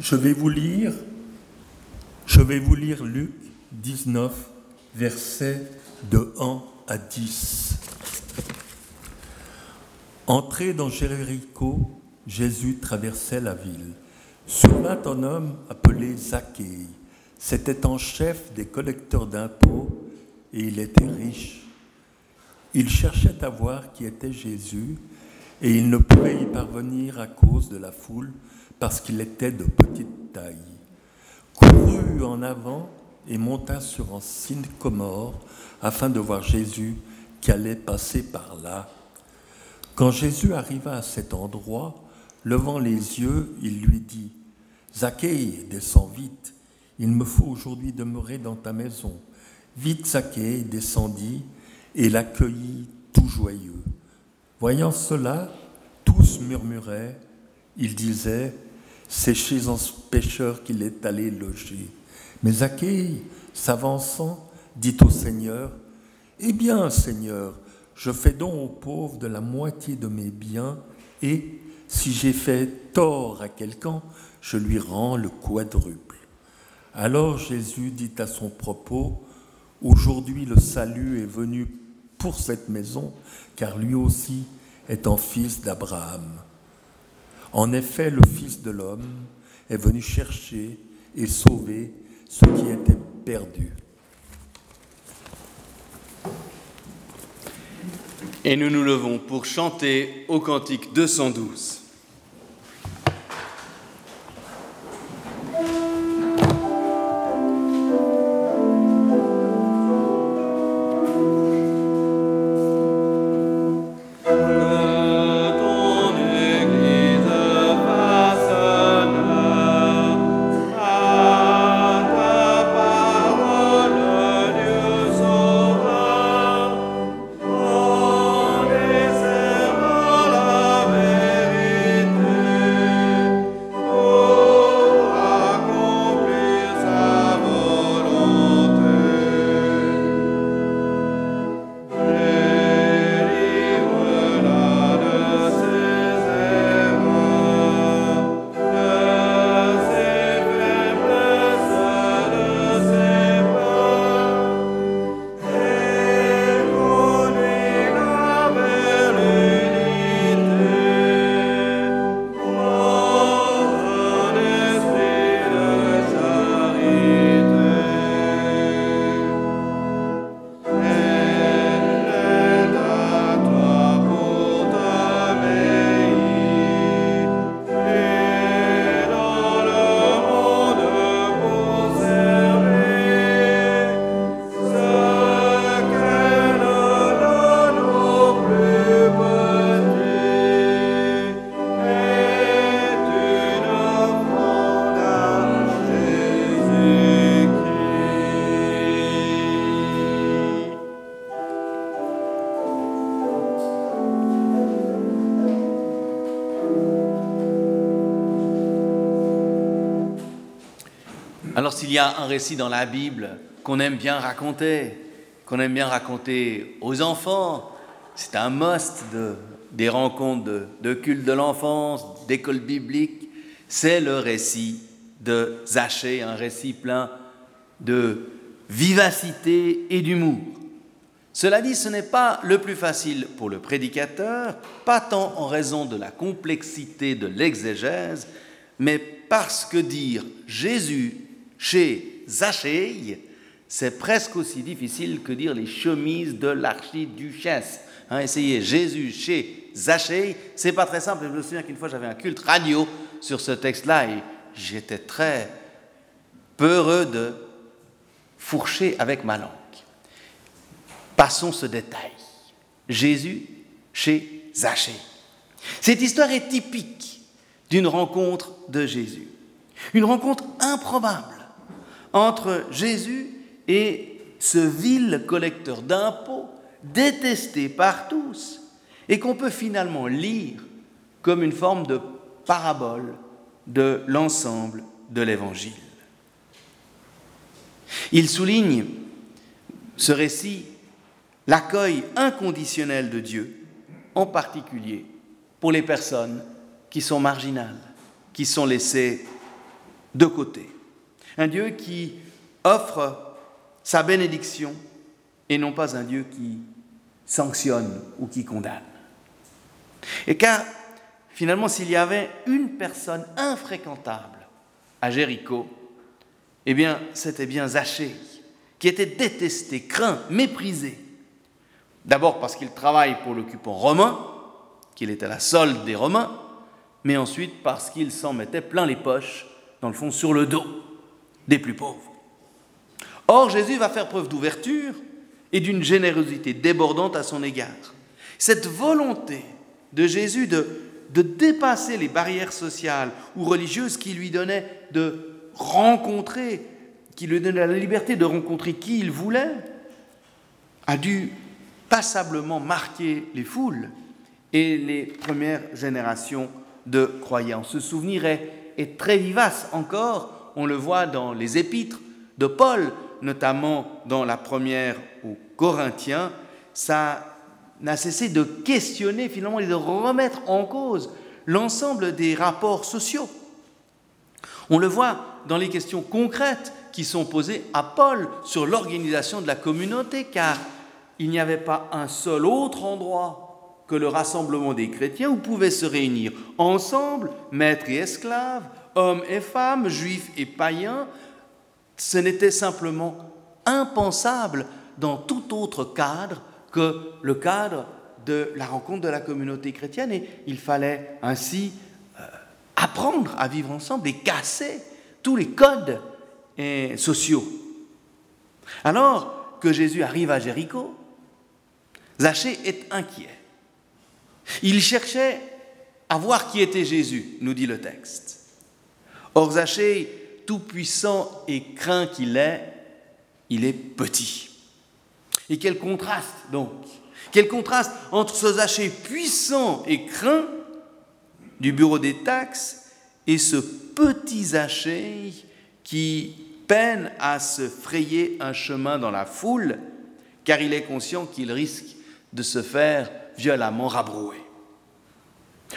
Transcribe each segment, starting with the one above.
Je vais vous lire, je vais vous lire Luc 19, versets de 1 à 10. Entré dans Jéricho, Jésus traversait la ville. Survint un homme appelé Zacchée. C'était un chef des collecteurs d'impôts et il était riche. Il cherchait à voir qui était Jésus et il ne pouvait y parvenir à cause de la foule parce qu'il était de petite taille. Courut en avant et monta sur un sycomore afin de voir Jésus qui allait passer par là. Quand Jésus arriva à cet endroit, levant les yeux, il lui dit, Zacchée, descends vite, il me faut aujourd'hui demeurer dans ta maison. Vite Zacchée descendit et l'accueillit tout joyeux. Voyant cela, tous murmuraient, ils disaient, c'est chez un pêcheur qu'il est allé loger. Mais Zacchée, s'avançant, dit au Seigneur, Eh bien, Seigneur, je fais don aux pauvres de la moitié de mes biens, et si j'ai fait tort à quelqu'un, je lui rends le quadruple. Alors Jésus dit à son propos, Aujourd'hui le salut est venu pour cette maison, car lui aussi est un fils d'Abraham. En effet, le Fils de l'homme est venu chercher et sauver ce qui était perdu. Et nous nous levons pour chanter au cantique 212. Alors s'il y a un récit dans la Bible qu'on aime bien raconter, qu'on aime bien raconter aux enfants, c'est un must de, des rencontres de, de culte de l'enfance, d'école biblique, c'est le récit de Zachée, un récit plein de vivacité et d'humour. Cela dit, ce n'est pas le plus facile pour le prédicateur, pas tant en raison de la complexité de l'exégèse, mais parce que dire Jésus chez Zachée, c'est presque aussi difficile que dire les chemises de l'archiduchesse. Hein, essayez Jésus chez Zachée, c'est pas très simple. Je me souviens qu'une fois j'avais un culte radio sur ce texte-là et j'étais très peureux de fourcher avec ma langue. Passons ce détail. Jésus chez Zachée. Cette histoire est typique d'une rencontre de Jésus. Une rencontre improbable entre Jésus et ce vil collecteur d'impôts détesté par tous et qu'on peut finalement lire comme une forme de parabole de l'ensemble de l'Évangile. Il souligne ce récit l'accueil inconditionnel de Dieu, en particulier pour les personnes qui sont marginales, qui sont laissées de côté. Un Dieu qui offre sa bénédiction et non pas un Dieu qui sanctionne ou qui condamne. Et car finalement, s'il y avait une personne infréquentable à Jéricho, eh bien, c'était bien Zachée, qui était détesté, craint, méprisé. D'abord parce qu'il travaille pour l'occupant romain, qu'il était la solde des Romains, mais ensuite parce qu'il s'en mettait plein les poches, dans le fond, sur le dos des plus pauvres. Or, Jésus va faire preuve d'ouverture et d'une générosité débordante à son égard. Cette volonté de Jésus de, de dépasser les barrières sociales ou religieuses qui lui donnaient de rencontrer, qui lui donnaient la liberté de rencontrer qui il voulait, a dû passablement marquer les foules et les premières générations de croyants. Ce souvenir est, est très vivace encore, on le voit dans les épîtres de Paul, notamment dans la première aux Corinthiens, ça n'a cessé de questionner finalement et de remettre en cause l'ensemble des rapports sociaux. On le voit dans les questions concrètes qui sont posées à Paul sur l'organisation de la communauté, car il n'y avait pas un seul autre endroit que le rassemblement des chrétiens où pouvaient se réunir ensemble, maîtres et esclaves, hommes et femmes, juifs et païens. Ce n'était simplement impensable dans tout autre cadre que le cadre de la rencontre de la communauté chrétienne et il fallait ainsi euh, apprendre à vivre ensemble et casser tous les codes eh, sociaux. Alors que Jésus arrive à Jéricho, Zachée est inquiet. Il cherchait à voir qui était Jésus, nous dit le texte. Or Zachée, tout puissant et craint qu'il est, il est petit. Et quel contraste donc Quel contraste entre ce Zachée puissant et craint du bureau des taxes et ce petit Zachée qui peine à se frayer un chemin dans la foule car il est conscient qu'il risque de se faire violemment rabroué.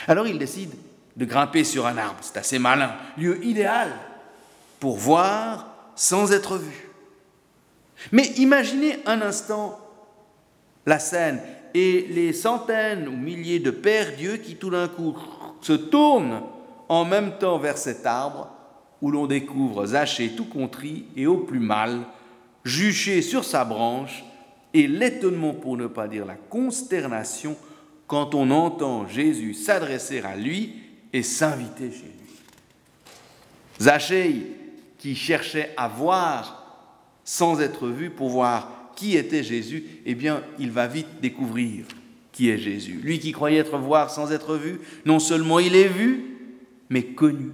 Alors il décide de grimper sur un arbre, c'est assez malin, lieu idéal pour voir sans être vu. Mais imaginez un instant la scène et les centaines ou milliers de pères Dieu qui tout d'un coup se tournent en même temps vers cet arbre où l'on découvre Zachée tout contrit et au plus mal, juché sur sa branche, et l'étonnement pour ne pas dire la consternation quand on entend Jésus s'adresser à lui et s'inviter chez lui. Zachée, qui cherchait à voir sans être vu pour voir qui était Jésus, eh bien, il va vite découvrir qui est Jésus. Lui qui croyait être voir sans être vu, non seulement il est vu, mais connu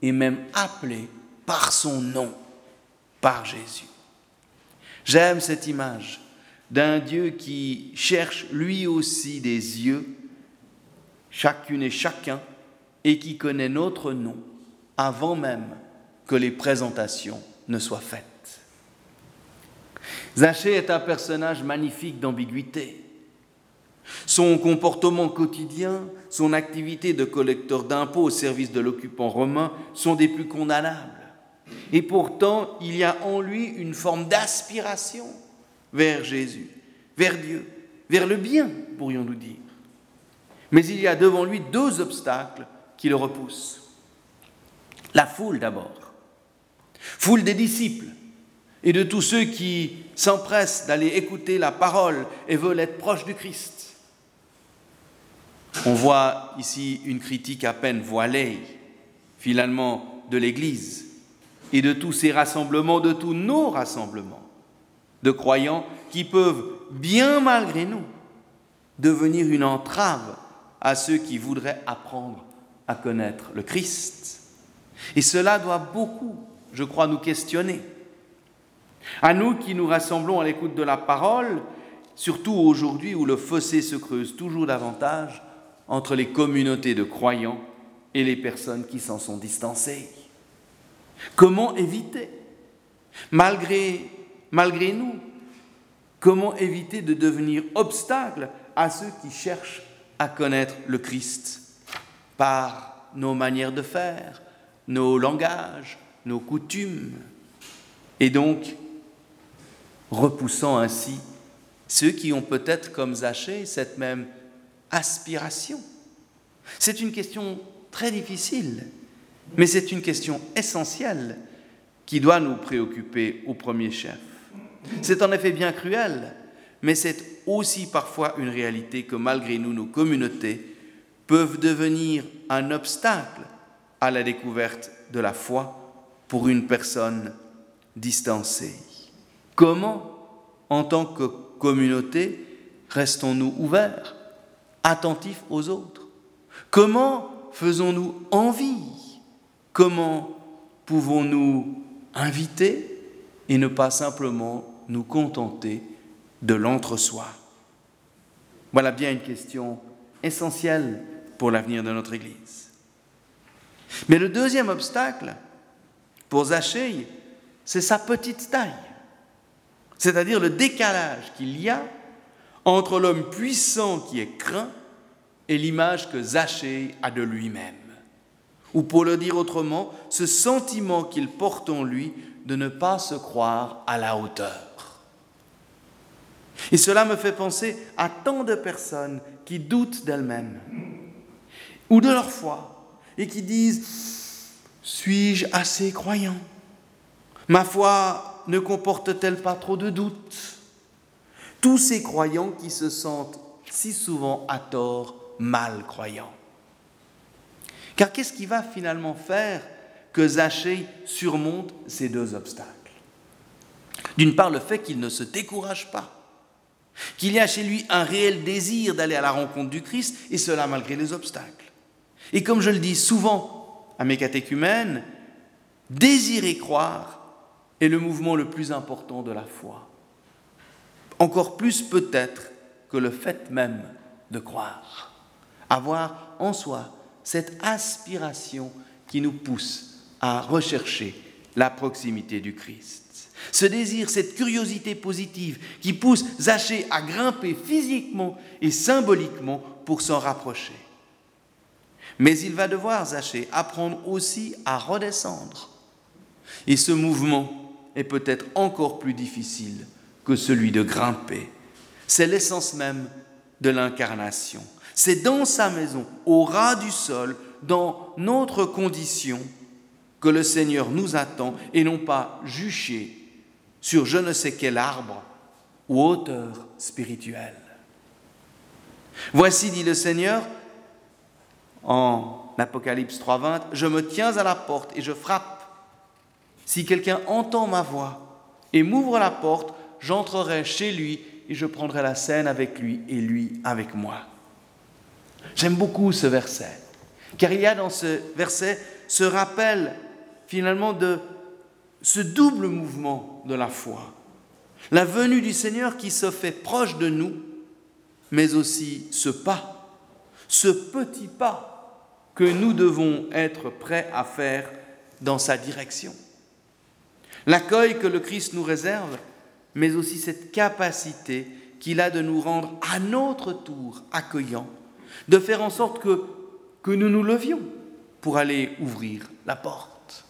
et même appelé par son nom, par Jésus. J'aime cette image d'un Dieu qui cherche lui aussi des yeux, chacune et chacun, et qui connaît notre nom avant même que les présentations ne soient faites. Zachée est un personnage magnifique d'ambiguïté. Son comportement quotidien, son activité de collecteur d'impôts au service de l'occupant romain sont des plus condamnables. Et pourtant, il y a en lui une forme d'aspiration vers Jésus, vers Dieu, vers le bien, pourrions-nous dire. Mais il y a devant lui deux obstacles qui le repoussent. La foule d'abord. Foule des disciples et de tous ceux qui s'empressent d'aller écouter la parole et veulent être proches du Christ. On voit ici une critique à peine voilée, finalement, de l'Église et de tous ces rassemblements, de tous nos rassemblements de croyants qui peuvent, bien malgré nous, devenir une entrave à ceux qui voudraient apprendre connaître le Christ. Et cela doit beaucoup, je crois, nous questionner. À nous qui nous rassemblons à l'écoute de la parole, surtout aujourd'hui où le fossé se creuse toujours davantage entre les communautés de croyants et les personnes qui s'en sont distancées. Comment éviter, malgré malgré nous Comment éviter de devenir obstacle à ceux qui cherchent à connaître le Christ? Par nos manières de faire, nos langages, nos coutumes, et donc repoussant ainsi ceux qui ont peut-être comme Zachée cette même aspiration. C'est une question très difficile, mais c'est une question essentielle qui doit nous préoccuper au premier chef. C'est en effet bien cruel, mais c'est aussi parfois une réalité que malgré nous, nos communautés peuvent devenir un obstacle à la découverte de la foi pour une personne distancée. Comment, en tant que communauté, restons-nous ouverts, attentifs aux autres? Comment faisons-nous envie? Comment pouvons-nous inviter et ne pas simplement nous contenter de l'entre-soi? Voilà bien une question essentielle pour l'avenir de notre Église. Mais le deuxième obstacle pour Zachée, c'est sa petite taille, c'est-à-dire le décalage qu'il y a entre l'homme puissant qui est craint et l'image que Zachée a de lui-même. Ou pour le dire autrement, ce sentiment qu'il porte en lui de ne pas se croire à la hauteur. Et cela me fait penser à tant de personnes qui doutent d'elles-mêmes ou de leur foi et qui disent Suis-je assez croyant? Ma foi ne comporte-t-elle pas trop de doutes? Tous ces croyants qui se sentent si souvent à tort mal croyants. Car qu'est-ce qui va finalement faire que Zachée surmonte ces deux obstacles? D'une part, le fait qu'il ne se décourage pas, qu'il y a chez lui un réel désir d'aller à la rencontre du Christ, et cela malgré les obstacles. Et comme je le dis souvent à mes catéchumènes, désirer croire est le mouvement le plus important de la foi. Encore plus peut-être que le fait même de croire. Avoir en soi cette aspiration qui nous pousse à rechercher la proximité du Christ. Ce désir, cette curiosité positive qui pousse Zachée à grimper physiquement et symboliquement pour s'en rapprocher. Mais il va devoir, Zachée, apprendre aussi à redescendre. Et ce mouvement est peut-être encore plus difficile que celui de grimper. C'est l'essence même de l'incarnation. C'est dans sa maison, au ras du sol, dans notre condition, que le Seigneur nous attend et non pas juché sur je ne sais quel arbre ou hauteur spirituelle. Voici, dit le Seigneur en Apocalypse 3.20, je me tiens à la porte et je frappe. Si quelqu'un entend ma voix et m'ouvre la porte, j'entrerai chez lui et je prendrai la scène avec lui et lui avec moi. J'aime beaucoup ce verset, car il y a dans ce verset ce rappel finalement de ce double mouvement de la foi. La venue du Seigneur qui se fait proche de nous, mais aussi ce pas, ce petit pas que nous devons être prêts à faire dans sa direction l'accueil que le Christ nous réserve, mais aussi cette capacité qu'il a de nous rendre à notre tour accueillants, de faire en sorte que, que nous nous levions pour aller ouvrir la porte.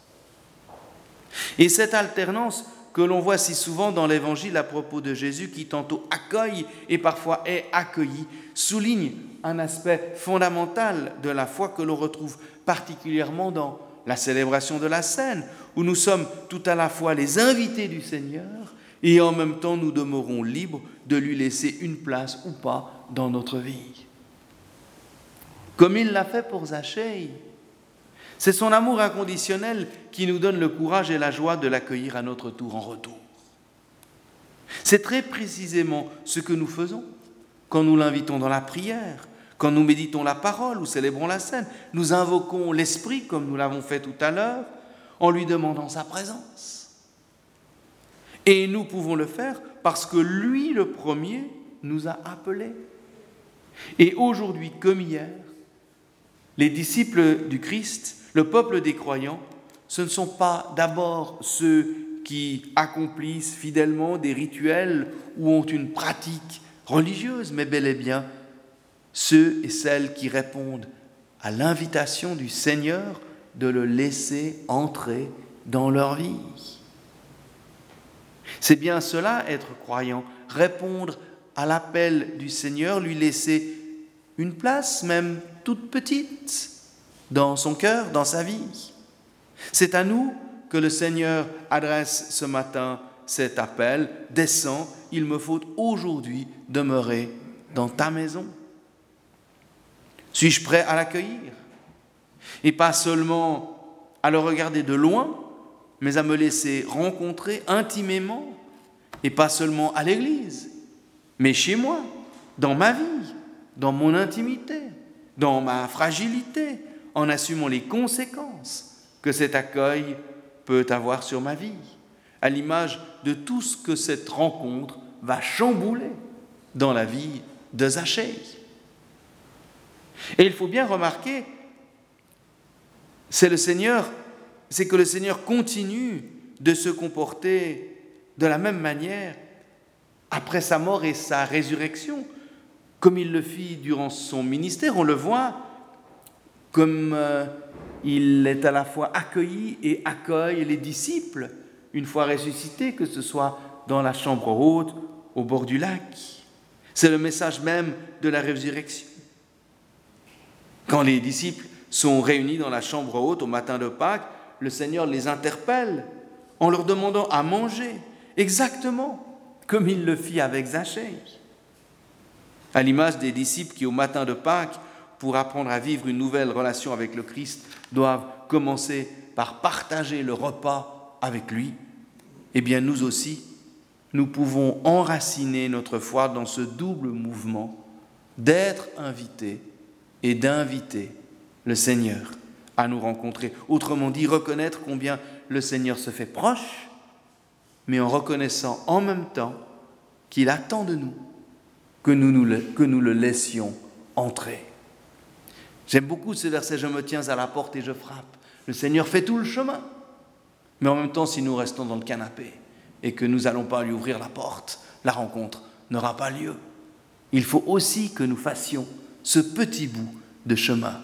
Et cette alternance que l'on voit si souvent dans l'Évangile à propos de Jésus qui tantôt accueille et parfois est accueilli, souligne un aspect fondamental de la foi que l'on retrouve particulièrement dans la célébration de la scène, où nous sommes tout à la fois les invités du Seigneur et en même temps nous demeurons libres de lui laisser une place ou pas dans notre vie. Comme il l'a fait pour Zachée. C'est son amour inconditionnel qui nous donne le courage et la joie de l'accueillir à notre tour en retour. C'est très précisément ce que nous faisons quand nous l'invitons dans la prière, quand nous méditons la parole ou célébrons la scène. Nous invoquons l'Esprit comme nous l'avons fait tout à l'heure, en lui demandant sa présence. Et nous pouvons le faire parce que lui, le premier, nous a appelés. Et aujourd'hui, comme hier, les disciples du Christ, le peuple des croyants, ce ne sont pas d'abord ceux qui accomplissent fidèlement des rituels ou ont une pratique religieuse, mais bel et bien ceux et celles qui répondent à l'invitation du Seigneur de le laisser entrer dans leur vie. C'est bien cela, être croyant, répondre à l'appel du Seigneur, lui laisser une place, même toute petite, dans son cœur, dans sa vie. C'est à nous que le Seigneur adresse ce matin cet appel. Descends, il me faut aujourd'hui demeurer dans ta maison. Suis-je prêt à l'accueillir? Et pas seulement à le regarder de loin, mais à me laisser rencontrer intimement, et pas seulement à l'église, mais chez moi, dans ma vie, dans mon intimité, dans ma fragilité, en assumant les conséquences que cet accueil peut avoir sur ma vie, à l'image de tout ce que cette rencontre va chambouler dans la vie de Zachée. Et il faut bien remarquer, c'est le Seigneur, c'est que le Seigneur continue de se comporter de la même manière après sa mort et sa résurrection, comme il le fit durant son ministère. On le voit comme euh, il est à la fois accueilli et accueille les disciples une fois ressuscités, que ce soit dans la chambre haute, au bord du lac. C'est le message même de la résurrection. Quand les disciples sont réunis dans la chambre haute au matin de Pâques, le Seigneur les interpelle en leur demandant à manger, exactement comme il le fit avec Zachée. À l'image des disciples qui, au matin de Pâques, pour apprendre à vivre une nouvelle relation avec le Christ, doivent commencer par partager le repas avec lui, eh bien nous aussi, nous pouvons enraciner notre foi dans ce double mouvement d'être invités et d'inviter le Seigneur à nous rencontrer. Autrement dit, reconnaître combien le Seigneur se fait proche, mais en reconnaissant en même temps qu'il attend de nous que nous, que nous le laissions entrer. J'aime beaucoup ce verset, je me tiens à la porte et je frappe. Le Seigneur fait tout le chemin. Mais en même temps, si nous restons dans le canapé et que nous n'allons pas lui ouvrir la porte, la rencontre n'aura pas lieu. Il faut aussi que nous fassions ce petit bout de chemin.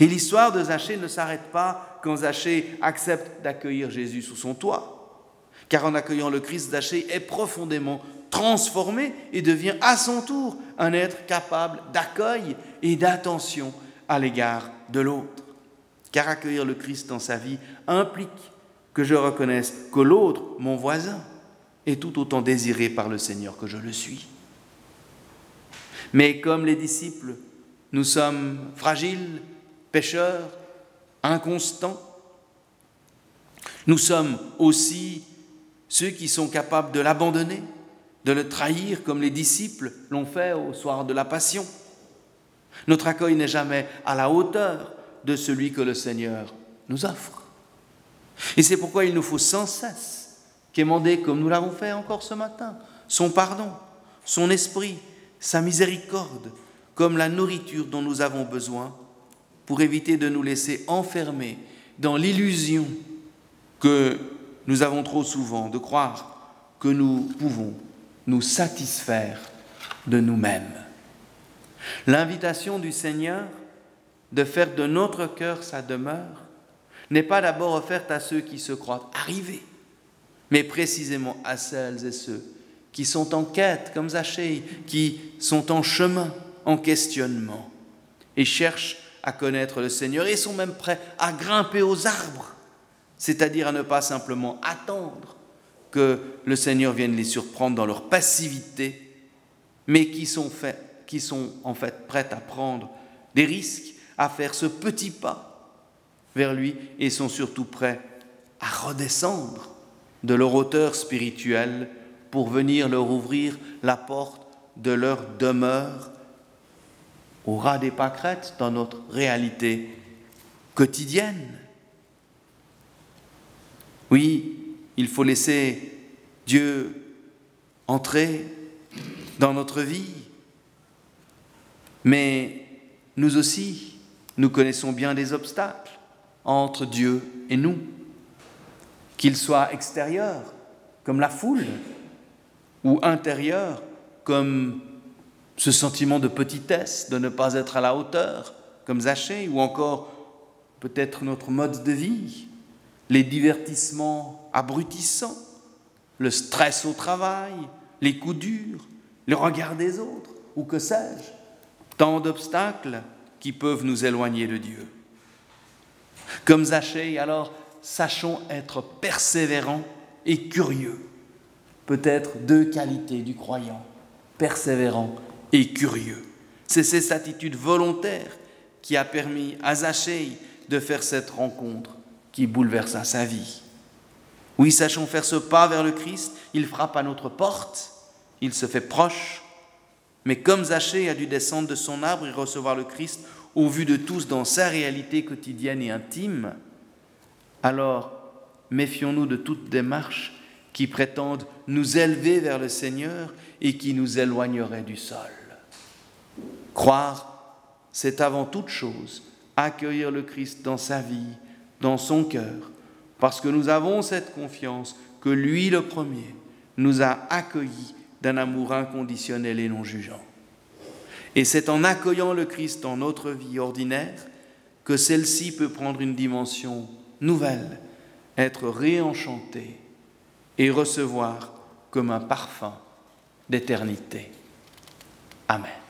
Et l'histoire de Zachée ne s'arrête pas quand Zachée accepte d'accueillir Jésus sous son toit. Car en accueillant le Christ, Zachée est profondément transformé et devient à son tour un être capable d'accueil et d'attention à l'égard de l'autre. Car accueillir le Christ dans sa vie implique que je reconnaisse que l'autre, mon voisin, est tout autant désiré par le Seigneur que je le suis. Mais comme les disciples, nous sommes fragiles, pécheurs, inconstants. Nous sommes aussi ceux qui sont capables de l'abandonner, de le trahir comme les disciples l'ont fait au soir de la Passion. Notre accueil n'est jamais à la hauteur de celui que le Seigneur nous offre. Et c'est pourquoi il nous faut sans cesse quémander, comme nous l'avons fait encore ce matin, son pardon, son esprit, sa miséricorde, comme la nourriture dont nous avons besoin pour éviter de nous laisser enfermer dans l'illusion que nous avons trop souvent de croire que nous pouvons nous satisfaire de nous-mêmes. L'invitation du Seigneur de faire de notre cœur sa demeure n'est pas d'abord offerte à ceux qui se croient arrivés, mais précisément à celles et ceux qui sont en quête, comme Zachée, qui sont en chemin, en questionnement, et cherchent à connaître le Seigneur et sont même prêts à grimper aux arbres, c'est-à-dire à ne pas simplement attendre que le Seigneur vienne les surprendre dans leur passivité, mais qui sont, faits, qui sont en fait prêts à prendre des risques, à faire ce petit pas vers lui et sont surtout prêts à redescendre de leur hauteur spirituelle pour venir leur ouvrir la porte de leur demeure au ras des pâquerettes dans notre réalité quotidienne. Oui, il faut laisser Dieu entrer dans notre vie, mais nous aussi, nous connaissons bien des obstacles entre Dieu et nous, qu'ils soient extérieurs, comme la foule, ou intérieurs, comme ce sentiment de petitesse, de ne pas être à la hauteur, comme Zachée, ou encore peut-être notre mode de vie, les divertissements abrutissants, le stress au travail, les coups durs, le regard des autres, ou que sais-je, tant d'obstacles qui peuvent nous éloigner de Dieu. Comme Zachée, alors, sachons être persévérants et curieux. Peut-être deux qualités du croyant, persévérant et curieux. C'est cette attitude volontaire qui a permis à Zachée de faire cette rencontre qui bouleversa sa vie. Oui, sachons faire ce pas vers le Christ, il frappe à notre porte, il se fait proche, mais comme Zachée a dû descendre de son arbre et recevoir le Christ au vu de tous dans sa réalité quotidienne et intime, alors méfions-nous de toute démarche qui prétendent nous élever vers le Seigneur et qui nous éloignerait du sol. Croire, c'est avant toute chose accueillir le Christ dans sa vie, dans son cœur, parce que nous avons cette confiance que lui le premier nous a accueillis d'un amour inconditionnel et non jugeant. Et c'est en accueillant le Christ dans notre vie ordinaire que celle-ci peut prendre une dimension nouvelle, être réenchantée et recevoir comme un parfum d'éternité. Amen.